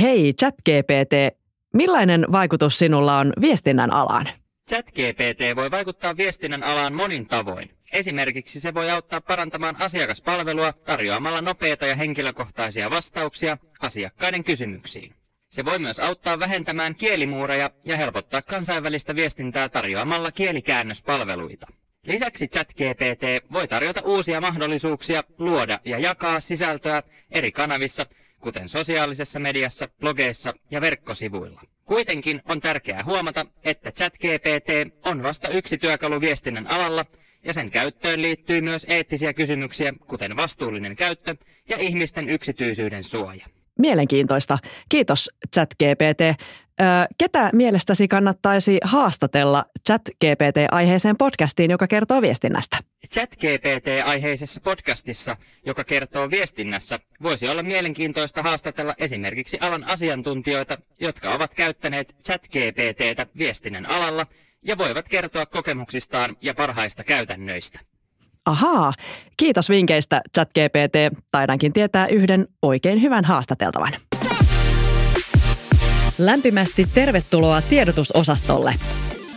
Hei ChatGPT, millainen vaikutus sinulla on viestinnän alaan? ChatGPT voi vaikuttaa viestinnän alaan monin tavoin. Esimerkiksi se voi auttaa parantamaan asiakaspalvelua tarjoamalla nopeita ja henkilökohtaisia vastauksia asiakkaiden kysymyksiin. Se voi myös auttaa vähentämään kielimuureja ja helpottaa kansainvälistä viestintää tarjoamalla kielikäännöspalveluita. Lisäksi ChatGPT voi tarjota uusia mahdollisuuksia luoda ja jakaa sisältöä eri kanavissa, kuten sosiaalisessa mediassa, blogeissa ja verkkosivuilla. Kuitenkin on tärkeää huomata, että ChatGPT on vasta yksi työkalu viestinnän alalla, ja sen käyttöön liittyy myös eettisiä kysymyksiä, kuten vastuullinen käyttö ja ihmisten yksityisyyden suoja. Mielenkiintoista. Kiitos ChatGPT. Ketä mielestäsi kannattaisi haastatella ChatGPT-aiheeseen podcastiin, joka kertoo viestinnästä? ChatGPT-aiheisessa podcastissa, joka kertoo viestinnässä, voisi olla mielenkiintoista haastatella esimerkiksi alan asiantuntijoita, jotka ovat käyttäneet ChatGPTtä viestinnän alalla ja voivat kertoa kokemuksistaan ja parhaista käytännöistä. Ahaa, kiitos vinkkeistä ChatGPT. Taidankin tietää yhden oikein hyvän haastateltavan. Lämpimästi tervetuloa tiedotusosastolle.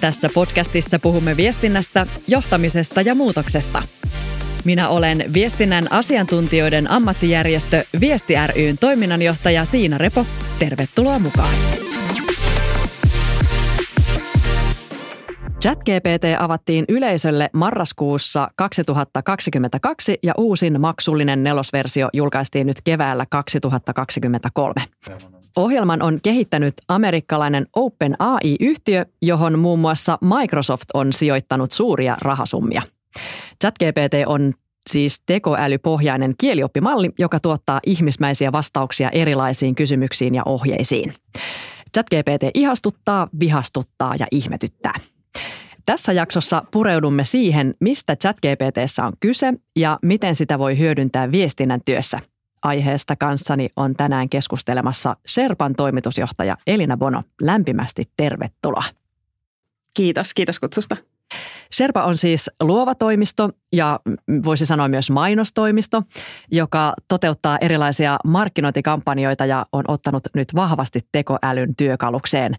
Tässä podcastissa puhumme viestinnästä, johtamisesta ja muutoksesta. Minä olen viestinnän asiantuntijoiden ammattijärjestö Viesti ryn toiminnanjohtaja Siina Repo. Tervetuloa mukaan. ChatGPT avattiin yleisölle marraskuussa 2022 ja uusin maksullinen nelosversio julkaistiin nyt keväällä 2023. Ohjelman on kehittänyt amerikkalainen OpenAI-yhtiö, johon muun muassa Microsoft on sijoittanut suuria rahasummia. ChatGPT on siis tekoälypohjainen kielioppimalli, joka tuottaa ihmismäisiä vastauksia erilaisiin kysymyksiin ja ohjeisiin. ChatGPT ihastuttaa, vihastuttaa ja ihmetyttää. Tässä jaksossa pureudumme siihen, mistä ChatGPTssä on kyse ja miten sitä voi hyödyntää viestinnän työssä – Aiheesta kanssani on tänään keskustelemassa Serpan toimitusjohtaja Elina Bono. Lämpimästi tervetuloa. Kiitos, kiitos kutsusta. Serpa on siis luova toimisto ja voisi sanoa myös mainostoimisto, joka toteuttaa erilaisia markkinointikampanjoita ja on ottanut nyt vahvasti tekoälyn työkalukseen.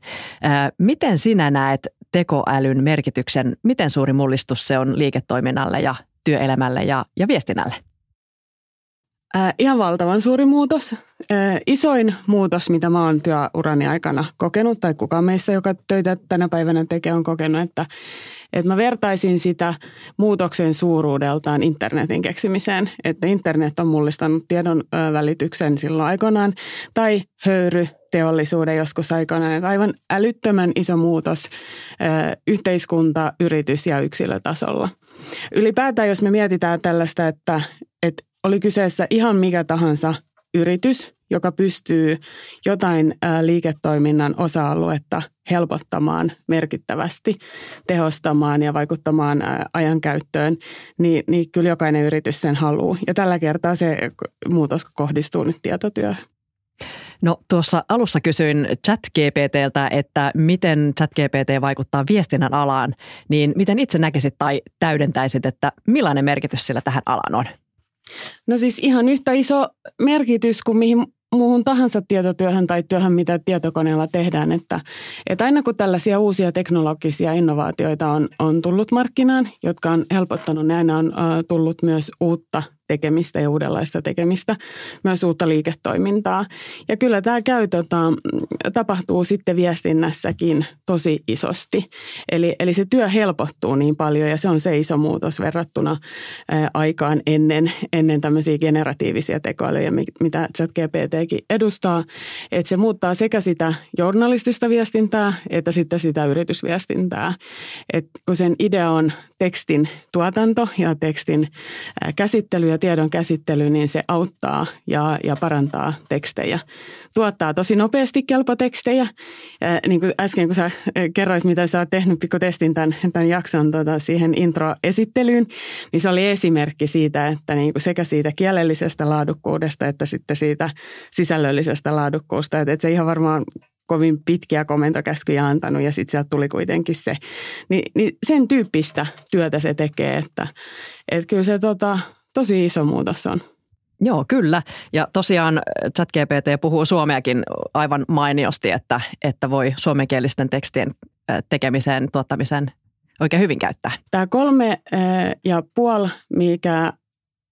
Miten sinä näet tekoälyn merkityksen? Miten suuri mullistus se on liiketoiminnalle ja työelämälle ja, ja viestinnälle? Äh, ihan valtavan suuri muutos. Äh, isoin muutos, mitä mä oon työurani aikana kokenut, tai kuka meistä, joka töitä tänä päivänä tekee, on kokenut, että, että mä vertaisin sitä muutoksen suuruudeltaan internetin keksimiseen. Että internet on mullistanut tiedon välityksen silloin aikoinaan, tai höyry teollisuuden joskus aikoinaan. Että aivan älyttömän iso muutos yhteiskunta, yritys ja yksilötasolla. Ylipäätään, jos me mietitään tällaista, että oli kyseessä ihan mikä tahansa yritys, joka pystyy jotain liiketoiminnan osa-aluetta helpottamaan merkittävästi, tehostamaan ja vaikuttamaan ajankäyttöön, niin, niin kyllä jokainen yritys sen haluaa. Ja tällä kertaa se muutos kohdistuu nyt tietotyöhön. No tuossa alussa kysyin ChatGPTltä, että miten ChatGPT vaikuttaa viestinnän alaan, niin miten itse näkisit tai täydentäisit, että millainen merkitys sillä tähän alaan on? No siis ihan yhtä iso merkitys kuin mihin muuhun tahansa tietotyöhön tai työhön, mitä tietokoneella tehdään. Että, että aina kun tällaisia uusia teknologisia innovaatioita on, on tullut markkinaan, jotka on helpottanut, niin aina on uh, tullut myös uutta tekemistä ja uudenlaista tekemistä, myös uutta liiketoimintaa. Ja kyllä tämä käy, tota, tapahtuu sitten viestinnässäkin tosi isosti. Eli, eli se työ helpottuu niin paljon ja se on se iso muutos verrattuna ää, aikaan ennen, ennen tämmöisiä generatiivisia tekoälyjä, mitä ChatGPTkin edustaa. Että se muuttaa sekä sitä journalistista viestintää että sitten sitä yritysviestintää. Et kun sen idea on tekstin tuotanto ja tekstin käsittely ja tiedon käsittely, niin se auttaa ja, ja parantaa tekstejä. Tuottaa tosi nopeasti kelpotekstejä. Ja niin kuin äsken, kun sä kerroit, mitä sä oot tehnyt testin tämän, tämän jakson tota, siihen intro-esittelyyn, niin se oli esimerkki siitä, että niin kuin sekä siitä kielellisestä laadukkuudesta että sitten siitä sisällöllisestä laadukkuudesta. Että, että se ihan varmaan kovin pitkiä komentokäskyjä antanut ja sitten sieltä tuli kuitenkin se. Ni, niin sen tyyppistä työtä se tekee, että, että kyllä se tota, tosi iso muutos on. Joo, kyllä. Ja tosiaan ChatGPT puhuu suomeakin aivan mainiosti, että, että voi suomenkielisten tekstien tekemiseen, tuottamiseen oikein hyvin käyttää. Tämä kolme ja puoli, mikä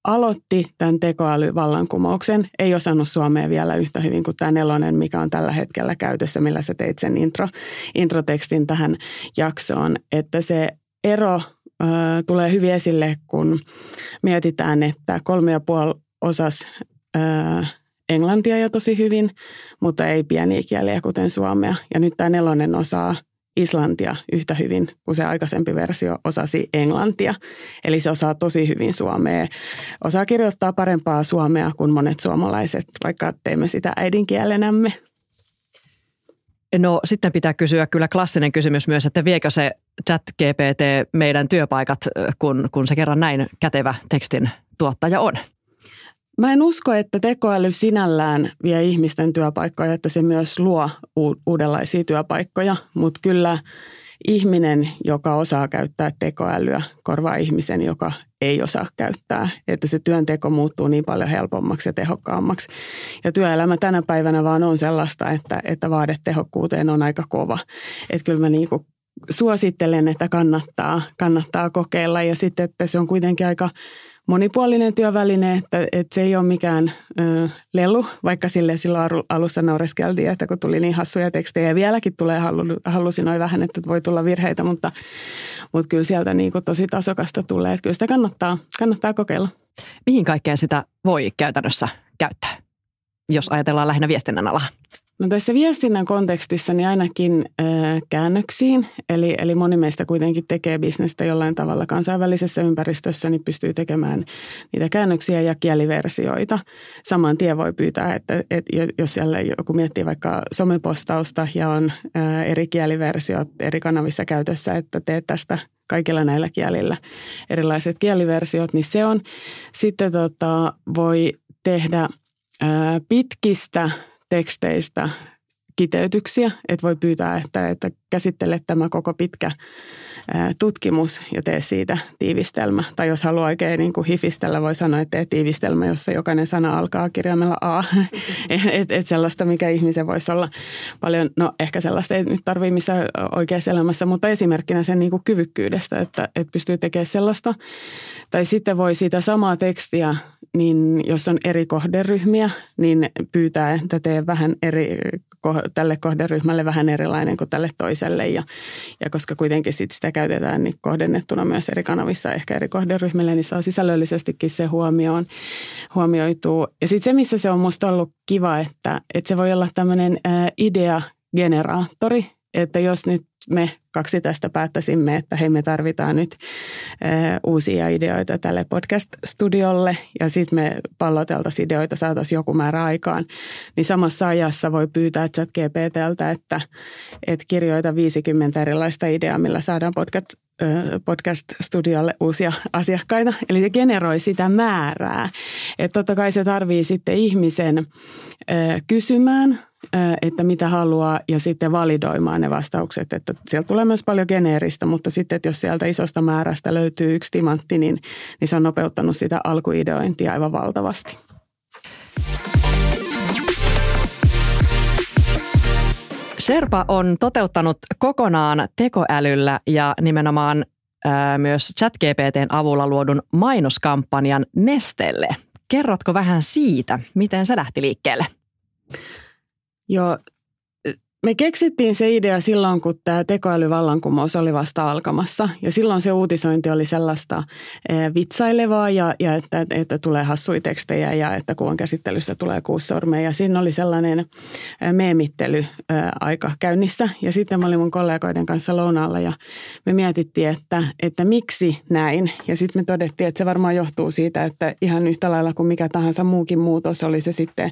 aloitti tämän tekoälyvallankumouksen, ei osannut suomea vielä yhtä hyvin kuin tämä nelonen, mikä on tällä hetkellä käytössä, millä sä teit sen intro, introtekstin tähän jaksoon. Että se ero ö, tulee hyvin esille, kun mietitään, että kolme ja puoli osas ö, englantia jo tosi hyvin, mutta ei pieniä kieliä kuten suomea. Ja nyt tämä nelonen osaa islantia yhtä hyvin kuin se aikaisempi versio osasi englantia. Eli se osaa tosi hyvin suomea. Osaa kirjoittaa parempaa suomea kuin monet suomalaiset, vaikka teemme sitä äidinkielenämme. No sitten pitää kysyä kyllä klassinen kysymys myös, että viekö se chat GPT meidän työpaikat, kun, kun se kerran näin kätevä tekstin tuottaja on? Mä en usko, että tekoäly sinällään vie ihmisten työpaikkoja, että se myös luo uudenlaisia työpaikkoja, mutta kyllä ihminen, joka osaa käyttää tekoälyä, korvaa ihmisen, joka ei osaa käyttää. Että se työnteko muuttuu niin paljon helpommaksi ja tehokkaammaksi. Ja työelämä tänä päivänä vaan on sellaista, että, että vaade tehokkuuteen on aika kova. Että kyllä mä niin suosittelen, että kannattaa, kannattaa kokeilla. Ja sitten, että se on kuitenkin aika monipuolinen työväline, että, että se ei ole mikään ö, lelu, vaikka sille silloin alussa naureskeltiin, että kun tuli niin hassuja tekstejä ja vieläkin tulee hallusinoin vähän, että voi tulla virheitä, mutta, mutta kyllä sieltä niin kuin tosi tasokasta tulee, että kyllä sitä kannattaa, kannattaa kokeilla. Mihin kaikkeen sitä voi käytännössä käyttää, jos ajatellaan lähinnä viestinnän alaa? No tässä viestinnän kontekstissa niin ainakin äh, käännöksiin, eli, eli moni meistä kuitenkin tekee bisnestä jollain tavalla kansainvälisessä ympäristössä, niin pystyy tekemään niitä käännöksiä ja kieliversioita. Saman tien voi pyytää, että, että jos siellä joku miettii vaikka somepostausta ja on äh, eri kieliversiot eri kanavissa käytössä, että teet tästä kaikilla näillä kielillä erilaiset kieliversiot, niin se on. Sitten tota, voi tehdä äh, pitkistä teksteistä kiteytyksiä, että voi pyytää, että, että käsittele tämä koko pitkä tutkimus ja tee siitä tiivistelmä. Tai jos haluaa oikein niin kuin hifistellä, voi sanoa, että tee tiivistelmä, jossa jokainen sana alkaa kirjaimella A. et, et sellaista, mikä ihmisen voisi olla paljon, no ehkä sellaista ei nyt tarvitse missään oikeassa elämässä, mutta esimerkkinä sen niin kuin kyvykkyydestä, että, että pystyy tekemään sellaista. Tai sitten voi siitä samaa tekstiä niin jos on eri kohderyhmiä, niin pyytää, että tee vähän eri, tälle kohderyhmälle vähän erilainen kuin tälle toiselle. Ja, ja koska kuitenkin sit sitä käytetään niin kohdennettuna myös eri kanavissa, ehkä eri kohderyhmille, niin saa sisällöllisestikin se huomioon, huomioituu. Ja sitten se, missä se on musta ollut kiva, että, että se voi olla tämmöinen ideageneraattori, että jos nyt me kaksi tästä päättäisimme, että hei me tarvitaan nyt uusia ideoita tälle podcast-studiolle ja sitten me palloteltaisiin ideoita, saataisiin joku määrä aikaan, niin samassa ajassa voi pyytää chat GPTltä, että, että kirjoita 50 erilaista ideaa, millä saadaan podcast, podcast-studiolle uusia asiakkaita. Eli se generoi sitä määrää. Että totta kai se tarvii sitten ihmisen kysymään että mitä haluaa ja sitten validoimaan ne vastaukset. Että sieltä tulee myös paljon geneeristä, mutta sitten että jos sieltä isosta määrästä löytyy yksi timantti, niin, niin se on nopeuttanut sitä alkuideointia aivan valtavasti. Sherpa on toteuttanut kokonaan tekoälyllä ja nimenomaan ää, myös ChatGPTn avulla luodun mainoskampanjan Nestelle. Kerrotko vähän siitä, miten se lähti liikkeelle? Joo, me keksittiin se idea silloin, kun tämä tekoälyvallankumous oli vasta alkamassa. Ja silloin se uutisointi oli sellaista eh, vitsailevaa ja, ja että, että tulee hassuja tekstejä ja että kuvan käsittelystä tulee kuussormeja. Ja siinä oli sellainen eh, meemittely eh, aika käynnissä. Ja sitten mä olin mun kollegoiden kanssa lounaalla ja me mietittiin, että, että miksi näin. Ja sitten me todettiin, että se varmaan johtuu siitä, että ihan yhtä lailla kuin mikä tahansa muukin muutos, oli se sitten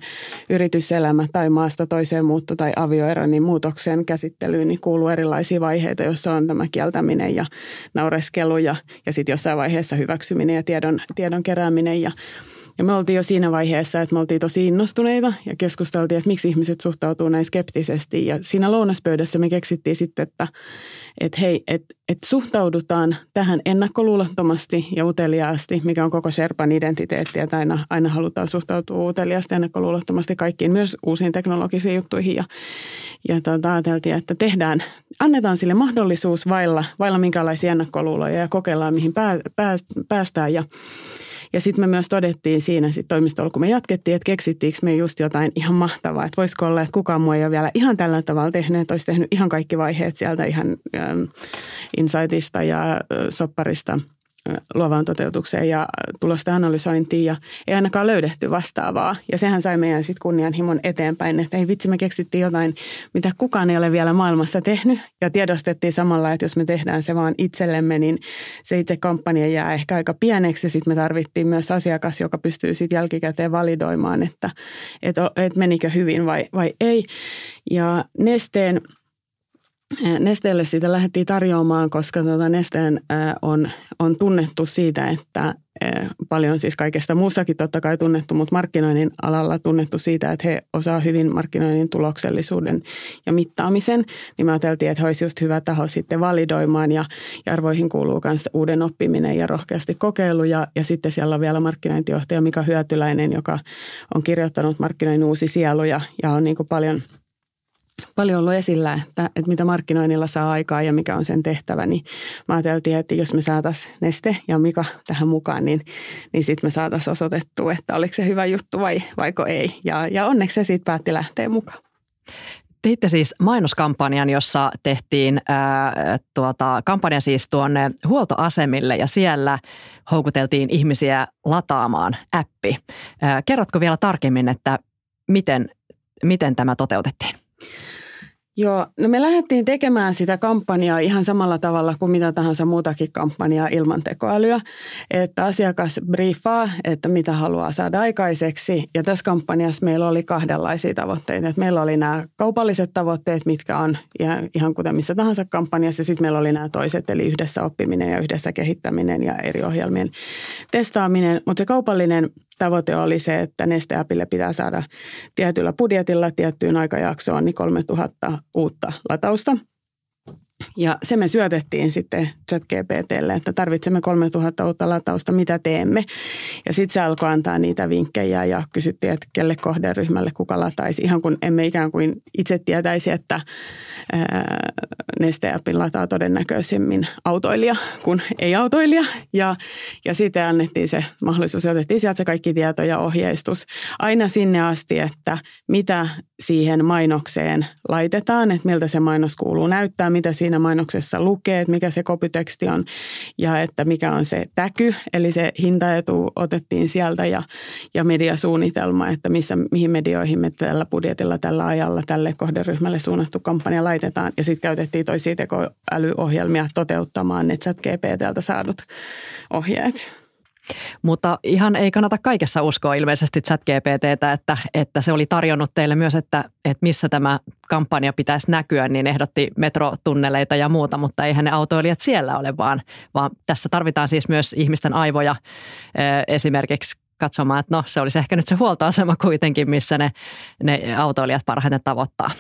yrityselämä tai maasta toiseen muutto tai avioero, niin muutoksen käsittelyyn niin kuuluu erilaisia vaiheita, joissa on tämä kieltäminen ja naureskelu ja, ja sitten jossain vaiheessa hyväksyminen ja tiedon, tiedon kerääminen ja Ja me oltiin jo siinä vaiheessa, että me oltiin tosi innostuneita ja keskusteltiin, että miksi ihmiset suhtautuu näin skeptisesti. Ja siinä lounaspöydässä me keksittiin sitten, että, että hei, että, että suhtaudutaan tähän ennakkoluulottomasti ja uteliaasti, mikä on koko Sherpan identiteetti, että aina, aina halutaan suhtautua uteliaasti ja ennakkoluulottomasti kaikkiin, myös uusiin teknologisiin juttuihin. Ja, ja tuota, ajateltiin, että tehdään, annetaan sille mahdollisuus vailla, vailla minkälaisia ennakkoluuloja ja kokeillaan, mihin pää, pää, päästään. Ja, ja sitten me myös todettiin siinä sit toimistolla, kun me jatkettiin, että keksittiinkö me just jotain ihan mahtavaa. Että voisiko olla, että kukaan muu ei ole vielä ihan tällä tavalla tehnyt, että olisi tehnyt ihan kaikki vaiheet sieltä ihan ähm, insightista ja äh, sopparista – luovaan toteutukseen ja tulosten analysointiin ja ei ainakaan löydetty vastaavaa. Ja sehän sai meidän sitten kunnianhimon eteenpäin, että ei vitsi me keksittiin jotain, mitä kukaan ei ole vielä maailmassa tehnyt ja tiedostettiin samalla, että jos me tehdään se vaan itsellemme, niin se itse kampanja jää ehkä aika pieneksi sitten me tarvittiin myös asiakas, joka pystyy sitten jälkikäteen validoimaan, että, että, että menikö hyvin vai, vai ei. Ja Nesteen – Nesteelle siitä lähdettiin tarjoamaan, koska tuota Nesteen on, on tunnettu siitä, että paljon siis kaikesta muustakin totta kai tunnettu, mutta markkinoinnin alalla tunnettu siitä, että he osaa hyvin markkinoinnin tuloksellisuuden ja mittaamisen. Niin me ajateltiin, että he olisi just hyvä taho sitten validoimaan ja, ja arvoihin kuuluu myös uuden oppiminen ja rohkeasti kokeilu. Ja, ja sitten siellä on vielä markkinointijohtaja Mika Hyötyläinen, joka on kirjoittanut markkinoinnin uusi sielu ja, ja on niin paljon – paljon ollut esillä, että, että mitä markkinoinnilla saa aikaa ja mikä on sen tehtävä, niin mä ajateltiin, että jos me saataisiin Neste ja Mika tähän mukaan, niin, niin sitten me saataisiin osoitettua, että oliko se hyvä juttu vai vaiko ei. Ja, ja onneksi se sitten päätti lähteä mukaan. Teitte siis mainoskampanjan, jossa tehtiin ää, tuota, kampanja siis tuonne huoltoasemille ja siellä houkuteltiin ihmisiä lataamaan appi. Ää, kerrotko vielä tarkemmin, että miten, miten tämä toteutettiin? Joo, no me lähdettiin tekemään sitä kampanjaa ihan samalla tavalla kuin mitä tahansa muutakin kampanjaa ilman tekoälyä. Että asiakas briefaa, että mitä haluaa saada aikaiseksi. Ja tässä kampanjassa meillä oli kahdenlaisia tavoitteita. Että meillä oli nämä kaupalliset tavoitteet, mitkä on ihan kuten missä tahansa kampanjassa. Ja sitten meillä oli nämä toiset, eli yhdessä oppiminen ja yhdessä kehittäminen ja eri ohjelmien testaaminen. Mutta se kaupallinen tavoite oli se, että Nesteapille pitää saada tietyllä budjetilla tiettyyn aikajaksoon niin 3000 uutta latausta. Ja se me syötettiin sitten ChatGPTlle, että tarvitsemme 3000 uutta latausta, mitä teemme. Ja sitten se alkoi antaa niitä vinkkejä ja kysyttiin, että kelle kohderyhmälle kuka lataisi. Ihan kun emme ikään kuin itse tietäisi, että Neste-appin lataa todennäköisemmin autoilija kuin ei-autoilija. Ja, ja siitä annettiin se mahdollisuus ja otettiin sieltä se kaikki tieto ja ohjeistus aina sinne asti, että mitä siihen mainokseen laitetaan, että miltä se mainos kuuluu näyttää, mitä siinä mainoksessa lukee, että mikä se kopyteksti on ja että mikä on se täky, eli se hintaetu otettiin sieltä ja, ja mediasuunnitelma, että missä, mihin medioihin me tällä budjetilla, tällä ajalla, tälle kohderyhmälle suunnattu kampanja laitetaan ja sitten käytettiin toisia tekoälyohjelmia toteuttamaan ne chat GPTltä saadut ohjeet. Mutta ihan ei kannata kaikessa uskoa ilmeisesti ChatGPTtä, että, että se oli tarjonnut teille myös, että, että missä tämä kampanja pitäisi näkyä, niin ehdotti metrotunneleita ja muuta, mutta eihän ne autoilijat siellä ole, vaan, vaan tässä tarvitaan siis myös ihmisten aivoja esimerkiksi katsomaan, että no se olisi ehkä nyt se huoltoasema kuitenkin, missä ne, ne autoilijat parhaiten tavoittaa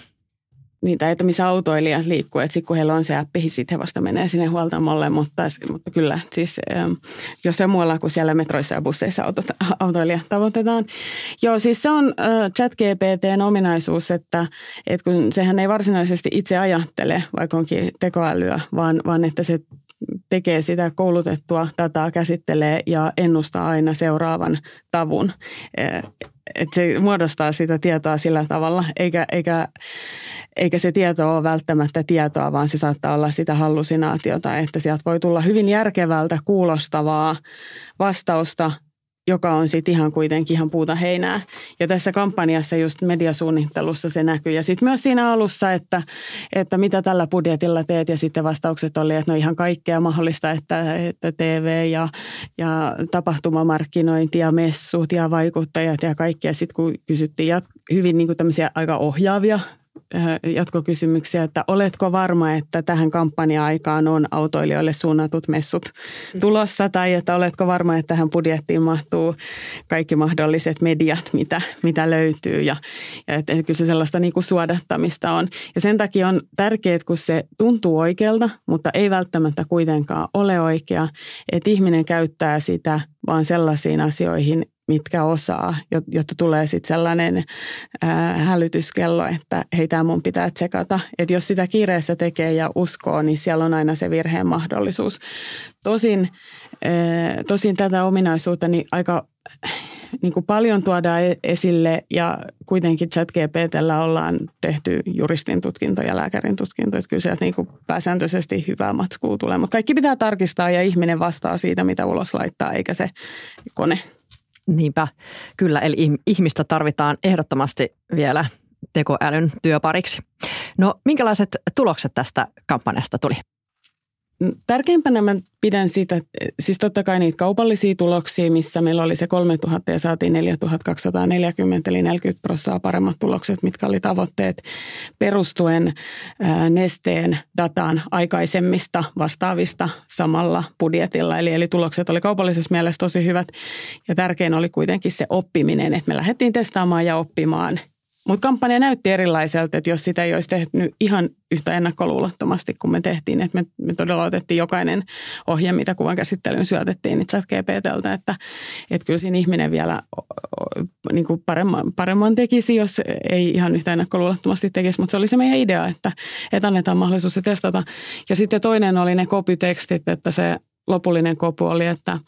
niitä, että missä autoilijat liikkuu. Että sitten kun heillä on se appi, niin sitten he vasta menee sinne huoltamolle. Mutta, mutta kyllä, siis ähm, jos se muualla kuin siellä metroissa ja busseissa autot, autoilijat tavoitetaan. Joo, siis se on äh, ChatGPTn ominaisuus, että, että kun sehän ei varsinaisesti itse ajattele, vaikka onkin tekoälyä, vaan, vaan että se tekee sitä koulutettua dataa, käsittelee ja ennustaa aina seuraavan tavun. Että se muodostaa sitä tietoa sillä tavalla, eikä, eikä, eikä se tieto ole välttämättä tietoa, vaan se saattaa olla sitä hallusinaatiota, että sieltä voi tulla hyvin järkevältä kuulostavaa vastausta joka on sitten ihan kuitenkin ihan puuta heinää. Ja tässä kampanjassa just mediasuunnittelussa se näkyy. Ja sitten myös siinä alussa, että, että mitä tällä budjetilla teet. Ja sitten vastaukset oli, että no ihan kaikkea mahdollista, että, että TV ja, ja tapahtumamarkkinointi ja messut ja vaikuttajat ja kaikkea. Sitten kun kysyttiin hyvin niin kuin tämmöisiä aika ohjaavia jatkokysymyksiä, että oletko varma, että tähän kampanja-aikaan on autoilijoille suunnatut messut tulossa? Tai että oletko varma, että tähän budjettiin mahtuu kaikki mahdolliset mediat, mitä, mitä löytyy? Ja, ja että kyllä se sellaista niin kuin suodattamista on. Ja sen takia on tärkeää, kun se tuntuu oikealta, mutta ei välttämättä kuitenkaan ole oikea, että ihminen käyttää sitä vaan sellaisiin asioihin, mitkä osaa, jotta tulee sitten sellainen ää, hälytyskello, että hei tämä mun pitää tsekata. Että jos sitä kiireessä tekee ja uskoo, niin siellä on aina se virheen mahdollisuus. Tosin, tosin tätä ominaisuutta niin aika niin kuin paljon tuodaan e-, esille ja kuitenkin ChatGPTllä ollaan tehty juristin tutkinto ja lääkärin tutkinto. Että kyllä sieltä niin kuin pääsääntöisesti hyvää matskua tulee, mutta kaikki pitää tarkistaa ja ihminen vastaa siitä, mitä ulos laittaa, eikä se kone. Niinpä, kyllä. Eli ihmistä tarvitaan ehdottomasti vielä tekoälyn työpariksi. No minkälaiset tulokset tästä kampanjasta tuli? Tärkeimpänä mä pidän sitä, siis totta kai niitä kaupallisia tuloksia, missä meillä oli se 3000 ja saatiin 4240, eli 40 prosenttia paremmat tulokset, mitkä oli tavoitteet perustuen nesteen dataan aikaisemmista vastaavista samalla budjetilla. Eli, eli tulokset oli kaupallisessa mielessä tosi hyvät ja tärkein oli kuitenkin se oppiminen, että me lähdettiin testaamaan ja oppimaan – mutta kampanja näytti erilaiselta, että jos sitä ei olisi tehty ihan yhtä ennakkoluulottomasti kuin me tehtiin, että me, me todella otettiin jokainen ohje, mitä kuvan käsittelyyn syötettiin, niin chat GPTltä, että, että kyllä siinä ihminen vielä niin kuin paremman, paremman tekisi, jos ei ihan yhtä ennakkoluulottomasti tekisi, mutta se oli se meidän idea, että, että annetaan mahdollisuus se testata. Ja sitten toinen oli ne kopytekstit, että se lopullinen kopu oli, että –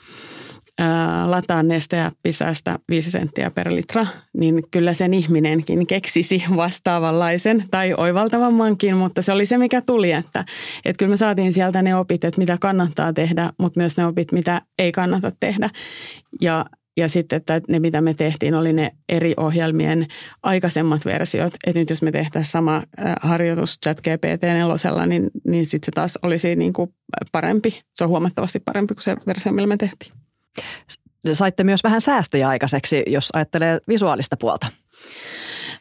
lataa nesteäppi säästä 5 senttiä per litra, niin kyllä sen ihminenkin keksisi vastaavanlaisen tai oivaltavammankin, mutta se oli se, mikä tuli, että, että kyllä me saatiin sieltä ne opit, että mitä kannattaa tehdä, mutta myös ne opit, mitä ei kannata tehdä. Ja ja sitten, että ne mitä me tehtiin, oli ne eri ohjelmien aikaisemmat versiot. Että nyt jos me tehtäisiin sama harjoitus chat GPT nelosella, niin, niin sitten se taas olisi niin kuin parempi. Se on huomattavasti parempi kuin se versio, millä me tehtiin. Saitte myös vähän säästöjä aikaiseksi, jos ajattelee visuaalista puolta.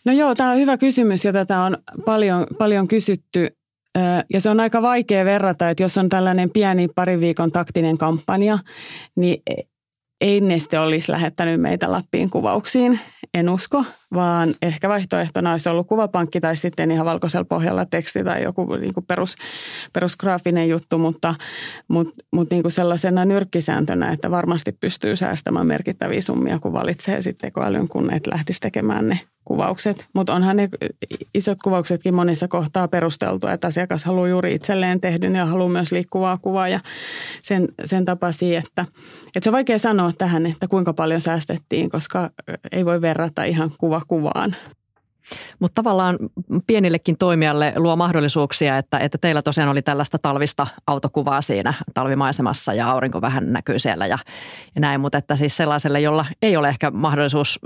No joo, tämä on hyvä kysymys ja tätä on paljon, paljon kysytty. Ja se on aika vaikea verrata, että jos on tällainen pieni parin viikon taktinen kampanja, niin ei Neste olisi lähettänyt meitä Lappiin kuvauksiin, en usko, vaan ehkä vaihtoehtona olisi ollut kuvapankki tai sitten ihan valkoisella pohjalla teksti tai joku niin kuin perus, perusgraafinen juttu, mutta, mutta, mutta niin kuin sellaisena nyrkkisääntönä, että varmasti pystyy säästämään merkittäviä summia, kun valitsee sitten tekoälyn, kun et lähtisi tekemään ne kuvaukset. Mutta onhan ne isot kuvauksetkin monissa kohtaa perusteltu, että asiakas haluaa juuri itselleen tehdyn ja haluaa myös liikkuvaa kuvaa ja sen, sen tapasi, että, että se on vaikea sanoa tähän, että kuinka paljon säästettiin, koska ei voi verrata ihan kuva kuvaan. Mutta tavallaan pienillekin toimijalle luo mahdollisuuksia, että, että teillä tosiaan oli tällaista talvista autokuvaa siinä talvimaisemassa ja aurinko vähän näkyy siellä ja, ja näin. Mutta että siis sellaiselle, jolla ei ole ehkä mahdollisuus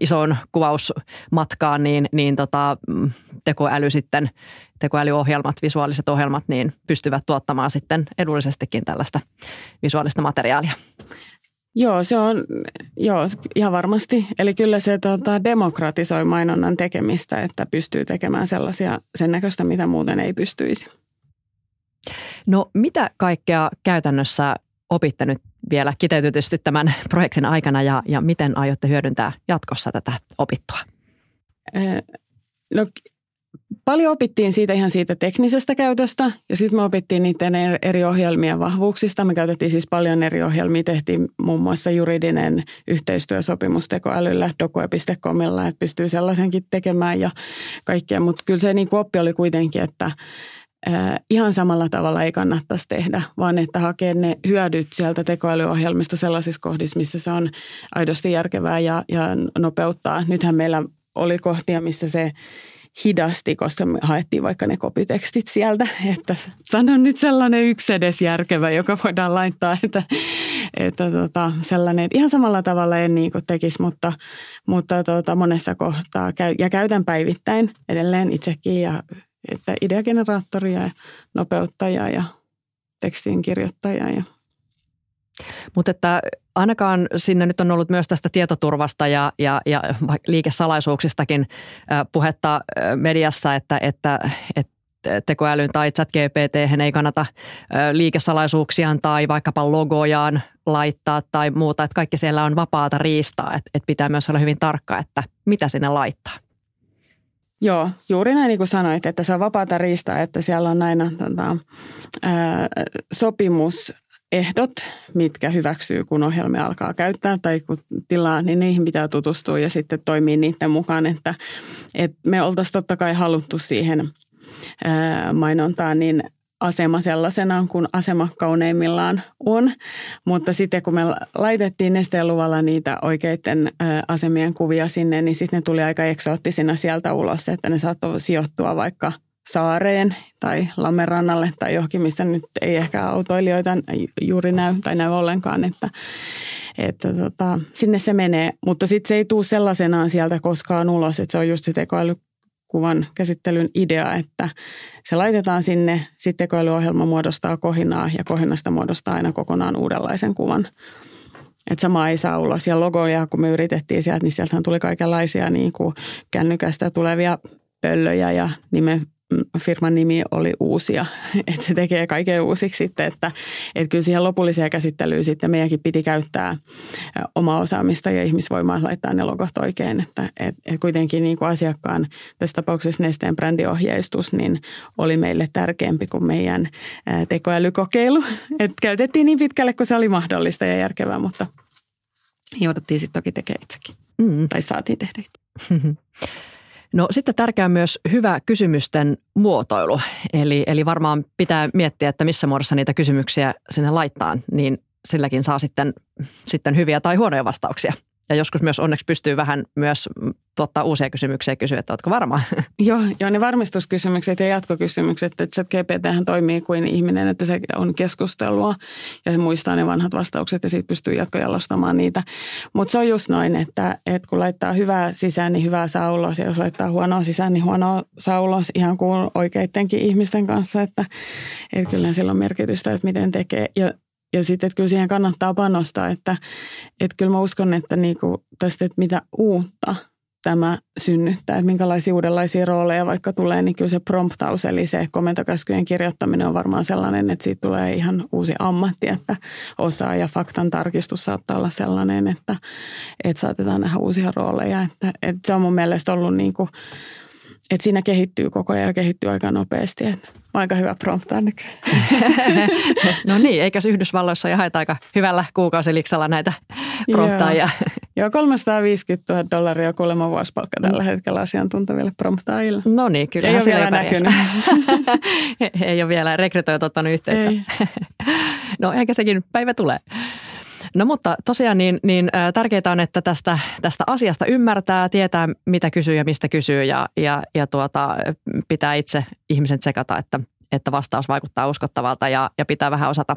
isoon kuvausmatkaan, niin, niin tota, mm, tekoäly sitten, tekoälyohjelmat, visuaaliset ohjelmat, niin pystyvät tuottamaan sitten edullisestikin tällaista visuaalista materiaalia. Joo, se on joo, ihan varmasti. Eli kyllä se tota, demokratisoi mainonnan tekemistä, että pystyy tekemään sellaisia sen näköistä, mitä muuten ei pystyisi. No mitä kaikkea käytännössä opitte nyt vielä kiteytetysti tämän projektin aikana ja, ja miten aiotte hyödyntää jatkossa tätä opittua? No paljon opittiin siitä ihan siitä teknisestä käytöstä ja sitten me opittiin niiden eri ohjelmien vahvuuksista. Me käytettiin siis paljon eri ohjelmia, tehtiin muun muassa juridinen yhteistyösopimus tekoälyllä dokue.comilla, että pystyy sellaisenkin tekemään ja kaikkea. Mutta kyllä se niin oppi oli kuitenkin, että ihan samalla tavalla ei kannattaisi tehdä, vaan että hakee ne hyödyt sieltä tekoälyohjelmista sellaisissa kohdissa, missä se on aidosti järkevää ja, ja nopeuttaa. Nythän meillä oli kohtia, missä se hidasti, koska me haettiin vaikka ne kopitekstit sieltä, että sanon nyt sellainen yksi edes järkevä, joka voidaan laittaa, että, että tota, sellainen, että ihan samalla tavalla en niin kuin tekisi, mutta, mutta tota, monessa kohtaa ja käytän päivittäin edelleen itsekin ja että ideageneraattoria ja nopeuttajaa ja tekstin kirjoittajaa ja Mutta että ainakaan sinne nyt on ollut myös tästä tietoturvasta ja, ja, ja liikesalaisuuksistakin puhetta mediassa, että, että, että tekoälyn tai chat GPT ei kannata liikesalaisuuksiaan tai vaikkapa logojaan laittaa tai muuta, että kaikki siellä on vapaata riistaa, että, että pitää myös olla hyvin tarkka, että mitä sinne laittaa. Joo, juuri näin niin kuin sanoit, että se on vapaata riistaa, että siellä on aina tota, ää, sopimusehdot, mitkä hyväksyy, kun ohjelmia alkaa käyttää tai kun tilaa, niin niihin pitää tutustua ja sitten toimii niiden mukaan, että, että me oltaisiin totta kai haluttu siihen – mainontaa, niin asema sellaisena kuin asema kauneimmillaan on. Mutta sitten kun me laitettiin nesteen luvalla niitä oikeiden asemien kuvia sinne, niin sitten ne tuli aika eksoottisina sieltä ulos, että ne saattoi sijoittua vaikka saareen tai Lammerannalle tai johonkin, missä nyt ei ehkä autoilijoita juuri näy tai näy ollenkaan, että, että tota, sinne se menee. Mutta sitten se ei tule sellaisenaan sieltä koskaan ulos, että se on just se tekoäly kuvan käsittelyn idea, että se laitetaan sinne, sitten tekoälyohjelma muodostaa kohinaa ja kohinasta muodostaa aina kokonaan uudenlaisen kuvan. Että sama ei saa ulos. Ja logoja, kun me yritettiin sieltä, niin sieltähän tuli kaikenlaisia niin kuin kännykästä tulevia pöllöjä ja nimen firman nimi oli uusia, että se tekee kaiken uusiksi sitten, että, että kyllä siihen lopulliseen käsittelyyn sitten meidänkin piti käyttää omaa osaamista ja ihmisvoimaa laittaa ne logot oikein, että, että, että kuitenkin niin kuin asiakkaan tässä tapauksessa Nesteen brändiohjeistus niin oli meille tärkeämpi kuin meidän tekoälykokeilu, että käytettiin niin pitkälle kuin se oli mahdollista ja järkevää, mutta jouduttiin sitten toki tekemään itsekin, mm. tai saatiin tehdä itse. No sitten tärkeää myös hyvä kysymysten muotoilu. Eli, eli varmaan pitää miettiä, että missä muodossa niitä kysymyksiä sinne laittaa, niin silläkin saa sitten, sitten hyviä tai huonoja vastauksia. Ja joskus myös onneksi pystyy vähän myös tuottaa uusia kysymyksiä ja kysyä, että oletko varma? Joo, joo, ne varmistuskysymykset ja jatkokysymykset, että GPT toimii kuin ihminen, että se on keskustelua ja se muistaa ne vanhat vastaukset ja siitä pystyy jatkojalostamaan niitä. Mutta se on just noin, että, että kun laittaa hyvää sisään, niin hyvää saa ulos ja jos laittaa huonoa sisään, niin huonoa saa ulos ihan kuin oikeidenkin ihmisten kanssa, että, että kyllä sillä on merkitystä, että miten tekee. Ja ja sitten, että kyllä siihen kannattaa panostaa, että, että kyllä mä uskon, että niinku tästä, että mitä uutta tämä synnyttää, että minkälaisia uudenlaisia rooleja vaikka tulee, niin kyllä se promptaus, eli se komentokäskyjen kirjoittaminen on varmaan sellainen, että siitä tulee ihan uusi ammatti, että osaa ja faktan tarkistus saattaa olla sellainen, että, että saatetaan nähdä uusia rooleja. Että, että se on mun mielestä ollut niin kuin, että siinä kehittyy koko ajan ja kehittyy aika nopeasti. Että aika hyvä promptaa nykyään. no niin, eikä Yhdysvalloissa ja haeta aika hyvällä kuukausiliksalla näitä promptaajia. Joo, 350 000 dollaria kuulemma vuosipalkka tällä hetkellä asiantunteville promptaajille. No niin, kyllä ei ole vielä näkynyt. ei ole vielä rekrytoijat ottanut yhteyttä. Ei. no ehkä sekin päivä tulee. No mutta tosiaan niin, niin tärkeää on, että tästä, tästä asiasta ymmärtää, tietää mitä kysyy ja mistä kysyy ja, ja, ja tuota, pitää itse ihmisen tsekata, että, että vastaus vaikuttaa uskottavalta ja, ja pitää vähän osata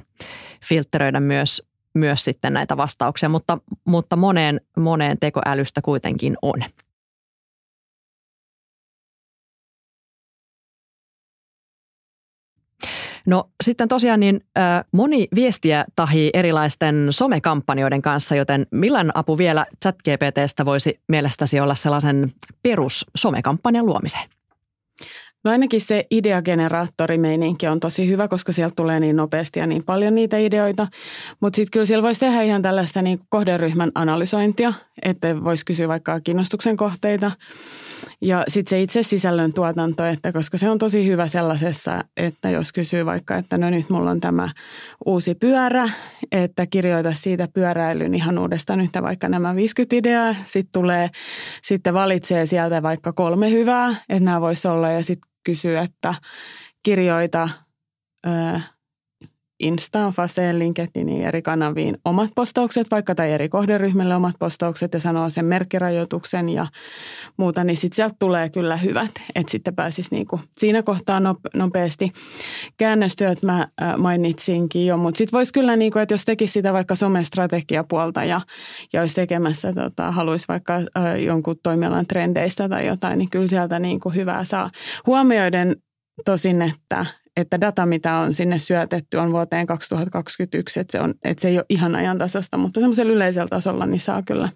filtteröidä myös, myös sitten näitä vastauksia, mutta, mutta moneen, moneen tekoälystä kuitenkin on. No sitten tosiaan niin äh, moni viestiä tahii erilaisten somekampanjoiden kanssa, joten millään apu vielä ChatGPTstä voisi mielestäsi olla sellaisen perus somekampanjan luomiseen? No ainakin se ideageneraattorimeininki on tosi hyvä, koska sieltä tulee niin nopeasti ja niin paljon niitä ideoita. Mutta sitten kyllä siellä voisi tehdä ihan tällaista niin kohderyhmän analysointia, että voisi kysyä vaikka kiinnostuksen kohteita – ja sitten se itse sisällön tuotanto, että koska se on tosi hyvä sellaisessa, että jos kysyy vaikka, että no nyt mulla on tämä uusi pyörä, että kirjoita siitä pyöräilyn ihan uudestaan nyt vaikka nämä 50 ideaa, sitten tulee, sitten valitsee sieltä vaikka kolme hyvää, että nämä voisi olla ja sitten kysyy, että kirjoita Instaan, Faseen, LinkedIniin, eri kanaviin omat postaukset vaikka tai eri kohderyhmille omat postaukset ja sanoo sen merkkirajoituksen ja muuta, niin sitten sieltä tulee kyllä hyvät, että sitten pääsisi niinku siinä kohtaa nopeasti. Käännöstyöt mä mainitsinkin jo, mutta sitten voisi kyllä, niinku, että jos tekisi sitä vaikka somestrategiapuolta ja, ja olisi tekemässä, tota, haluaisi vaikka jonkun toimialan trendeistä tai jotain, niin kyllä sieltä niinku hyvää saa. Huomioiden tosin, että että data, mitä on sinne syötetty, on vuoteen 2021, että se, on, että se ei ole ihan ajantasasta, mutta semmoisella yleisellä tasolla niin saa kyllä